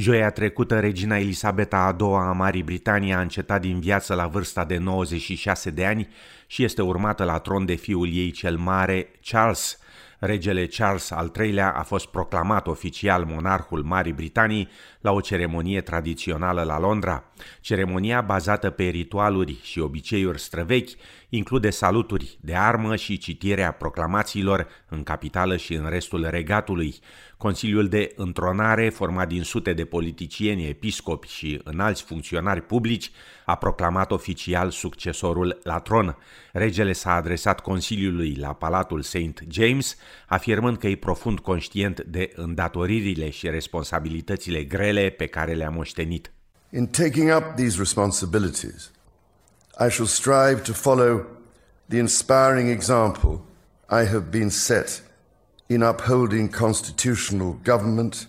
Joia trecută, regina Elisabeta a doua a Marii Britanii a încetat din viață la vârsta de 96 de ani și este urmată la tron de fiul ei cel mare, Charles, Regele Charles al III-lea a fost proclamat oficial monarhul Marii Britanii la o ceremonie tradițională la Londra. Ceremonia, bazată pe ritualuri și obiceiuri străvechi, include saluturi de armă și citirea proclamațiilor în capitală și în restul regatului. Consiliul de întronare, format din sute de politicieni, episcopi și înalți funcționari publici, a proclamat oficial succesorul la tron. Regele s-a adresat Consiliului la Palatul St. James, afirmând că e profund conștient de îndatoririle și responsabilitățile grele pe care le-a moștenit. In taking up these responsibilities, I shall strive to follow the inspiring example I have been set in upholding constitutional government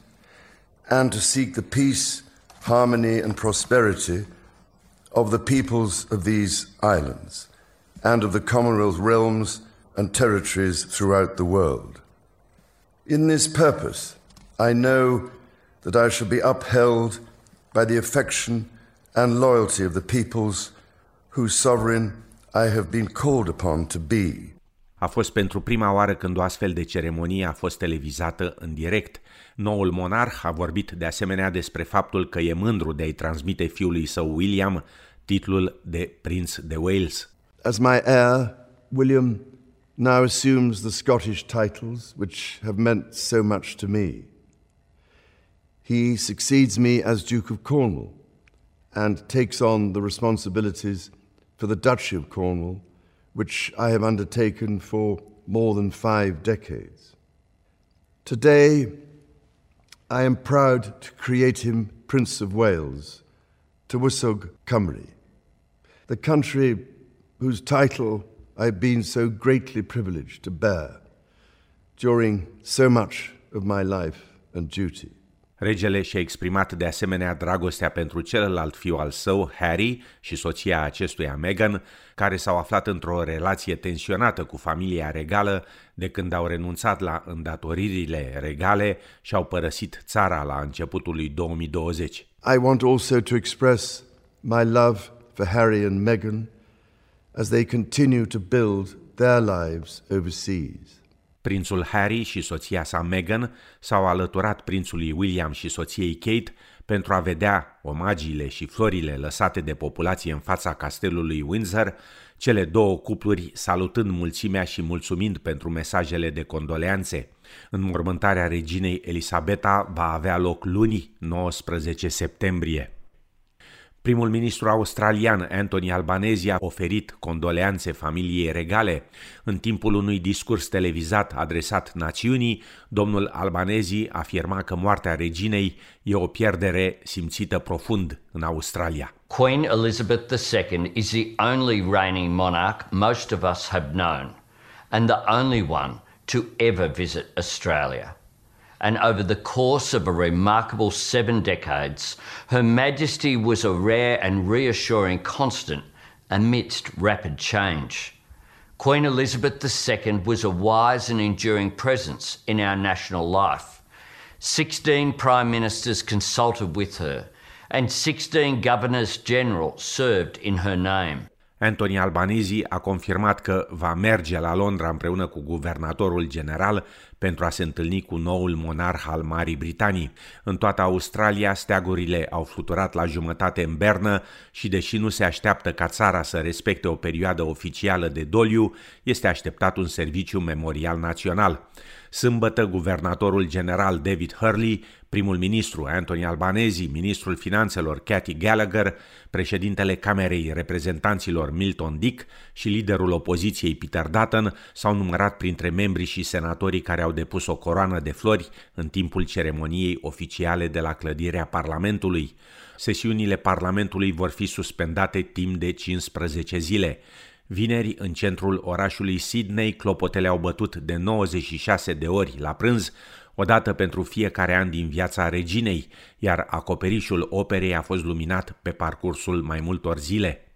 and to seek the peace, harmony and prosperity of the peoples of these islands and of the Commonwealth realms and territories throughout the world. In this purpose, I know that I shall be upheld by the affection and loyalty of the peoples whose sovereign I have been called upon to be. A fost pentru prima oară când o astfel de ceremonie a fost televizată în direct. Noul monarh a vorbit de asemenea despre faptul că e mândru de a-i transmite fiului său William titlul de prinț de Wales. As my heir, William now assumes the Scottish titles which have meant so much to me. He succeeds me as Duke of Cornwall and takes on the responsibilities for the Duchy of Cornwall, which I have undertaken for more than five decades. Today, I am proud to create him Prince of Wales, Tywysog Cymru, the country whose title I've been so greatly privileged to bear during so much of my life and duty. Regele și-a exprimat de asemenea dragostea pentru celălalt fiu al său, Harry, și soția acestuia, Meghan, care s-au aflat într-o relație tensionată cu familia regală de când au renunțat la îndatoririle regale și au părăsit țara la începutul lui 2020. I want also to express my love for Harry and Meghan as they continue to build their lives overseas. Prințul Harry și soția sa Meghan s-au alăturat prințului William și soției Kate pentru a vedea omagiile și florile lăsate de populație în fața castelului Windsor, cele două cupluri salutând mulțimea și mulțumind pentru mesajele de condoleanțe. Înmormântarea reginei Elisabeta va avea loc luni, 19 septembrie. Primul ministru australian Anthony Albanese a oferit condoleanțe familiei regale. În timpul unui discurs televizat adresat națiunii, domnul Albanese afirma că moartea reginei e o pierdere simțită profund în Australia. Queen Elizabeth II is the only reigning monarch most of us have known and the only one to ever visit Australia. And over the course of a remarkable seven decades, Her Majesty was a rare and reassuring constant amidst rapid change. Queen Elizabeth II was a wise and enduring presence in our national life. Sixteen Prime Ministers consulted with her, and 16 Governors General served in her name. Anthony Albanese a confirmat că va merge la Londra împreună cu guvernatorul general pentru a se întâlni cu noul monarh al Marii Britanii. În toată Australia, steagurile au fluturat la jumătate în bernă și deși nu se așteaptă ca țara să respecte o perioadă oficială de doliu, este așteptat un serviciu memorial național. Sâmbătă, guvernatorul general David Hurley, primul ministru Anthony Albanese, ministrul finanțelor Cathy Gallagher, președintele Camerei Reprezentanților Milton Dick și liderul opoziției Peter Dutton s-au numărat printre membrii și senatorii care au depus o coroană de flori în timpul ceremoniei oficiale de la clădirea Parlamentului. Sesiunile Parlamentului vor fi suspendate timp de 15 zile. Vineri, în centrul orașului Sydney, clopotele au bătut de 96 de ori la prânz, odată pentru fiecare an din viața reginei, iar acoperișul operei a fost luminat pe parcursul mai multor zile.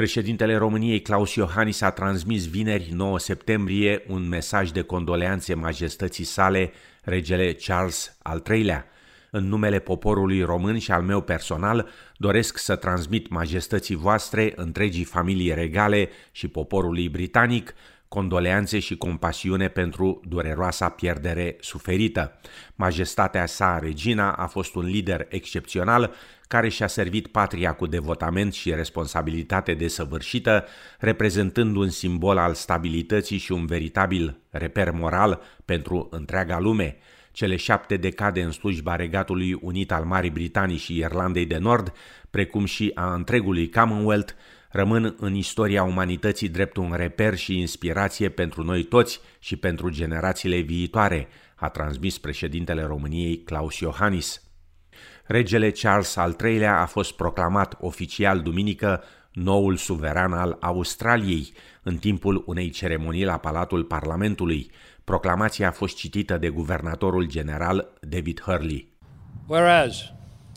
Președintele României Claus Iohannis a transmis vineri 9 septembrie un mesaj de condoleanțe majestății sale, regele Charles al III-lea. În numele poporului român și al meu personal, doresc să transmit majestății voastre, întregii familii regale și poporului britanic, condoleanțe și compasiune pentru dureroasa pierdere suferită. Majestatea sa, regina, a fost un lider excepțional care și-a servit patria cu devotament și responsabilitate desăvârșită, reprezentând un simbol al stabilității și un veritabil reper moral pentru întreaga lume. Cele șapte decade în slujba Regatului Unit al Marii Britanii și Irlandei de Nord, precum și a întregului Commonwealth, rămân în istoria umanității drept un reper și inspirație pentru noi toți și pentru generațiile viitoare, a transmis președintele României Claus Iohannis. Regele Charles al III-lea a fost proclamat oficial duminică noul suveran al Australiei în timpul unei ceremonii la Palatul Parlamentului. Proclamația a fost citită de guvernatorul general David Hurley. Whereas,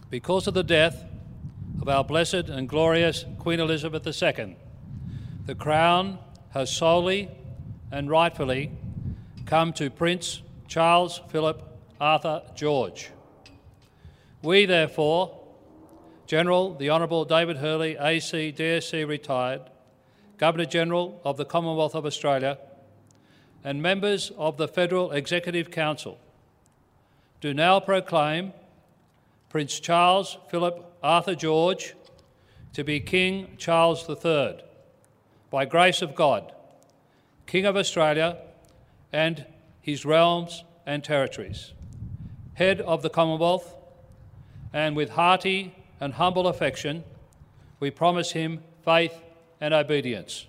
because of the death of our blessed and glorious Queen Elizabeth II, the crown has solely and rightfully come to Prince Charles Philip Arthur George. We, therefore, General the Honourable David Hurley, AC, DSC retired, Governor General of the Commonwealth of Australia, and members of the Federal Executive Council, do now proclaim Prince Charles Philip Arthur George to be King Charles III, by grace of God, King of Australia and his realms and territories, head of the Commonwealth and with hearty and humble affection, we promise him faith and obedience.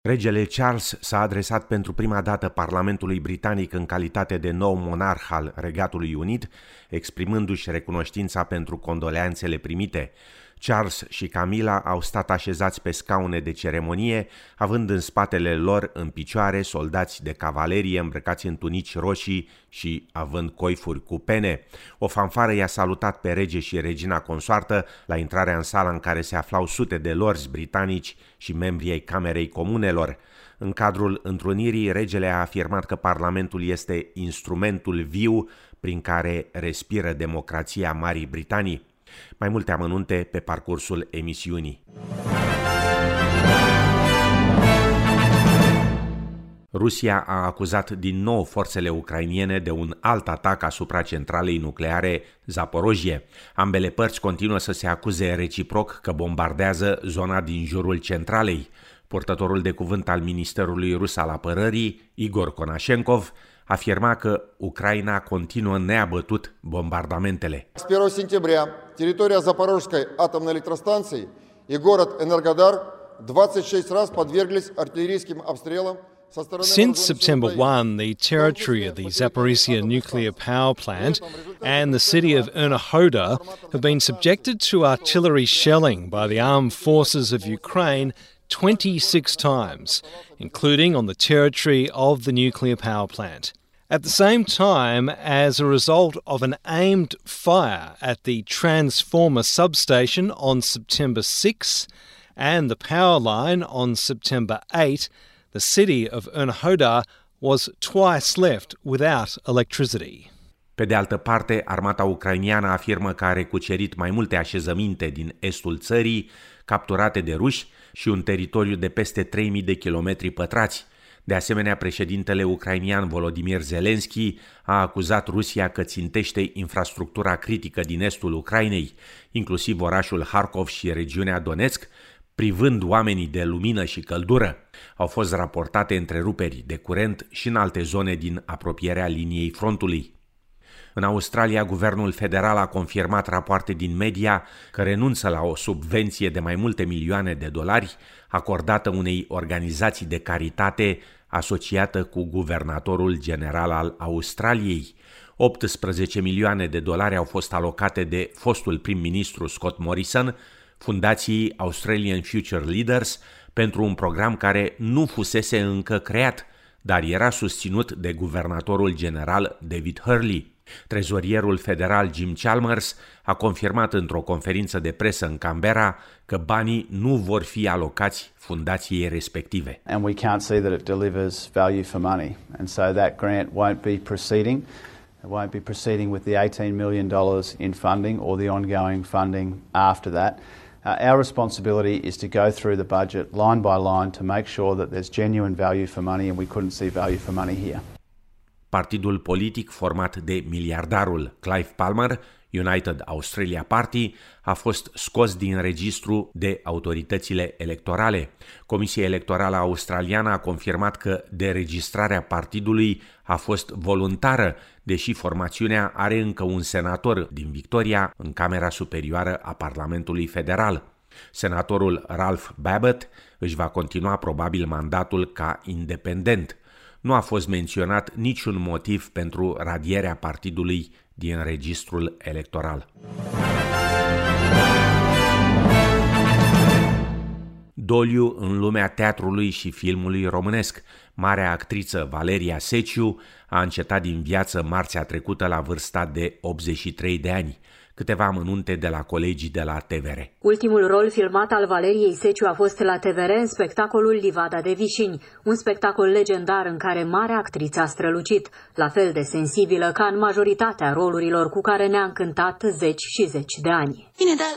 Regele Charles s-a adresat pentru prima dată Parlamentului Britanic în calitate de nou monarh al Regatului Unit, exprimându-și recunoștința pentru condoleanțele primite. Charles și Camila au stat așezați pe scaune de ceremonie, având în spatele lor în picioare soldați de cavalerie îmbrăcați în tunici roșii și având coifuri cu pene. O fanfară i-a salutat pe rege și regina consoartă la intrarea în sala în care se aflau sute de lorzi britanici și membrii ai Camerei Comunelor. În cadrul întrunirii, regele a afirmat că Parlamentul este instrumentul viu prin care respiră democrația Marii Britanii. Mai multe amănunte pe parcursul emisiunii. Rusia a acuzat din nou forțele ucrainiene de un alt atac asupra centralei nucleare Zaporojie. Ambele părți continuă să se acuze reciproc că bombardează zona din jurul centralei. Purtătorul de cuvânt al Ministerului Rus al Apărării, Igor Konashenkov, afirma că Ucraina continuă neabătut bombardamentele. 1 сентября территория Запорожской атомной электростанции и город Энергодар 26 раз подверглись артиллерийским обстрелам Since September 1, the territory of the Zaporizhia nuclear power plant and the city of Ernahoda have been subjected to artillery shelling by the armed forces of Ukraine 26 times, including on the territory of the nuclear power plant. At the same time, as a result of an aimed fire at the transformer substation on September 6 and the power line on September 8, the city of Ernahoda was twice left without electricity. Pe de altă parte, armata ucrainiană afirmă că a recucerit mai multe așezăminte din estul țării, capturate de ruși, și un teritoriu de peste 3000 de kilometri pătrați. De asemenea, președintele ucrainian Volodymyr Zelensky a acuzat Rusia că țintește infrastructura critică din estul Ucrainei, inclusiv orașul Harkov și regiunea Donetsk, privând oamenii de lumină și căldură. Au fost raportate întreruperi de curent și în alte zone din apropierea liniei frontului. În Australia, guvernul federal a confirmat rapoarte din media că renunță la o subvenție de mai multe milioane de dolari acordată unei organizații de caritate asociată cu guvernatorul general al Australiei. 18 milioane de dolari au fost alocate de fostul prim-ministru Scott Morrison, fundației Australian Future Leaders, pentru un program care nu fusese încă creat, dar era susținut de guvernatorul general David Hurley. Trezorierul federal Jim Chalmers a confirmat într-o conferință de presă în Canberra că banii nu vor fi alocați fundației respective. And we can't see that it delivers value for money. And so that grant won't be proceeding. It won't be proceeding with the $18 million in funding or the ongoing funding after that. Uh, our responsibility is to go through the budget line by line to make sure that there's genuine value for money, and we couldn't see value for money here. Partidul politic format de miliardarul Clive Palmer United Australia Party a fost scos din registru de autoritățile electorale. Comisia Electorală Australiană a confirmat că deregistrarea partidului a fost voluntară, deși formațiunea are încă un senator din Victoria în Camera Superioară a Parlamentului Federal. Senatorul Ralph Babbitt își va continua probabil mandatul ca independent. Nu a fost menționat niciun motiv pentru radierea partidului din registrul electoral. Doliu în lumea teatrului și filmului românesc. Marea actriță Valeria Seciu a încetat din viață marțea trecută la vârsta de 83 de ani câteva amănunte de la colegii de la TVR. Ultimul rol filmat al Valeriei Seciu a fost la TVR în spectacolul Livada de Vișini, un spectacol legendar în care mare actriță a strălucit, la fel de sensibilă ca în majoritatea rolurilor cu care ne-a încântat zeci și zeci de ani. Bine, dar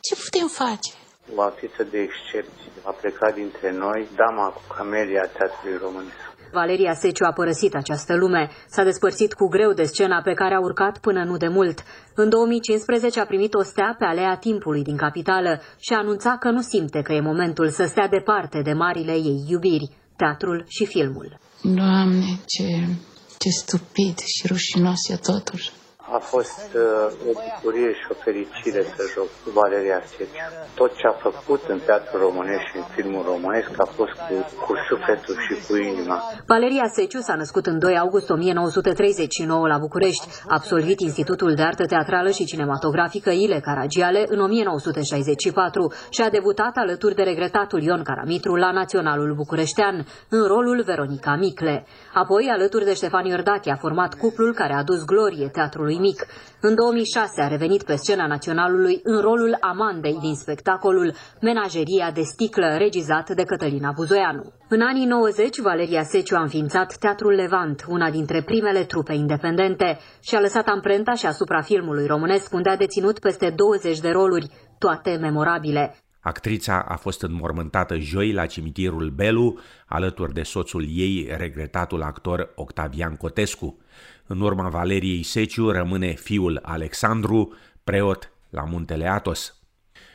ce putem face? O artistă de excepție a plecat dintre noi, dama cu camelia teatrului românesc. Valeria Seciu a părăsit această lume. S-a despărțit cu greu de scena pe care a urcat până nu de mult. În 2015 a primit o stea pe alea timpului din capitală și a anunțat că nu simte că e momentul să stea departe de marile ei iubiri, teatrul și filmul. Doamne, ce, ce stupid și rușinos e totul. A fost uh, o bucurie și o fericire să joc cu Valeria Seciu. Tot ce a făcut în teatru românesc și în filmul românesc a fost cu, cu sufletul și cu inima. Valeria Seciu s-a născut în 2 august 1939 la București, a absolvit Institutul de Artă Teatrală și Cinematografică Ile Caragiale în 1964 și a debutat alături de regretatul Ion Caramitru la Naționalul Bucureștean, în rolul Veronica Micle. Apoi, alături de Ștefan Iordache, a format cuplul care a adus glorie teatrului mic. În 2006 a revenit pe scena naționalului în rolul Amandei din spectacolul Menageria de sticlă, regizat de Cătălina Buzoianu. În anii 90, Valeria Seciu a înființat Teatrul Levant, una dintre primele trupe independente, și a lăsat amprenta și asupra filmului românesc, unde a deținut peste 20 de roluri, toate memorabile. Actrița a fost înmormântată joi la cimitirul Belu, alături de soțul ei, regretatul actor Octavian Cotescu. În urma Valeriei Seciu rămâne fiul Alexandru, preot la muntele Atos.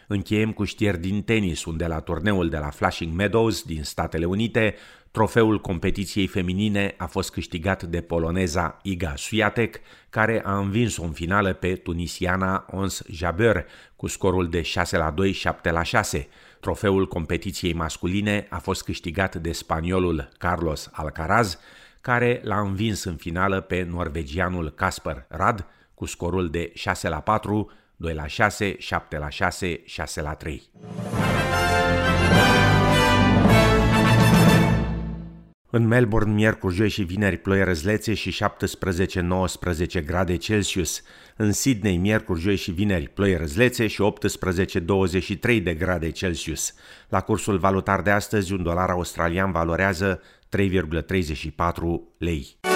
Încheiem cu știri din tenis, unde la turneul de la Flushing Meadows din Statele Unite, trofeul competiției feminine a fost câștigat de poloneza Iga Swiatek, care a învins-o în finală pe tunisiana Ons Jabeur cu scorul de 6 la 2, 7 la 6. Trofeul competiției masculine a fost câștigat de spaniolul Carlos Alcaraz, care l-a învins în finală pe norvegianul Casper Rad cu scorul de 6 la 4, 2 la 6, 7 la 6, 6 la 3. În Melbourne, miercuri, joi și vineri, ploi răzlețe și 17-19 grade Celsius. În Sydney, miercuri, joi și vineri, ploi răzlețe și 18-23 de grade Celsius. La cursul valutar de astăzi, un dolar australian valorează 3,34 lei.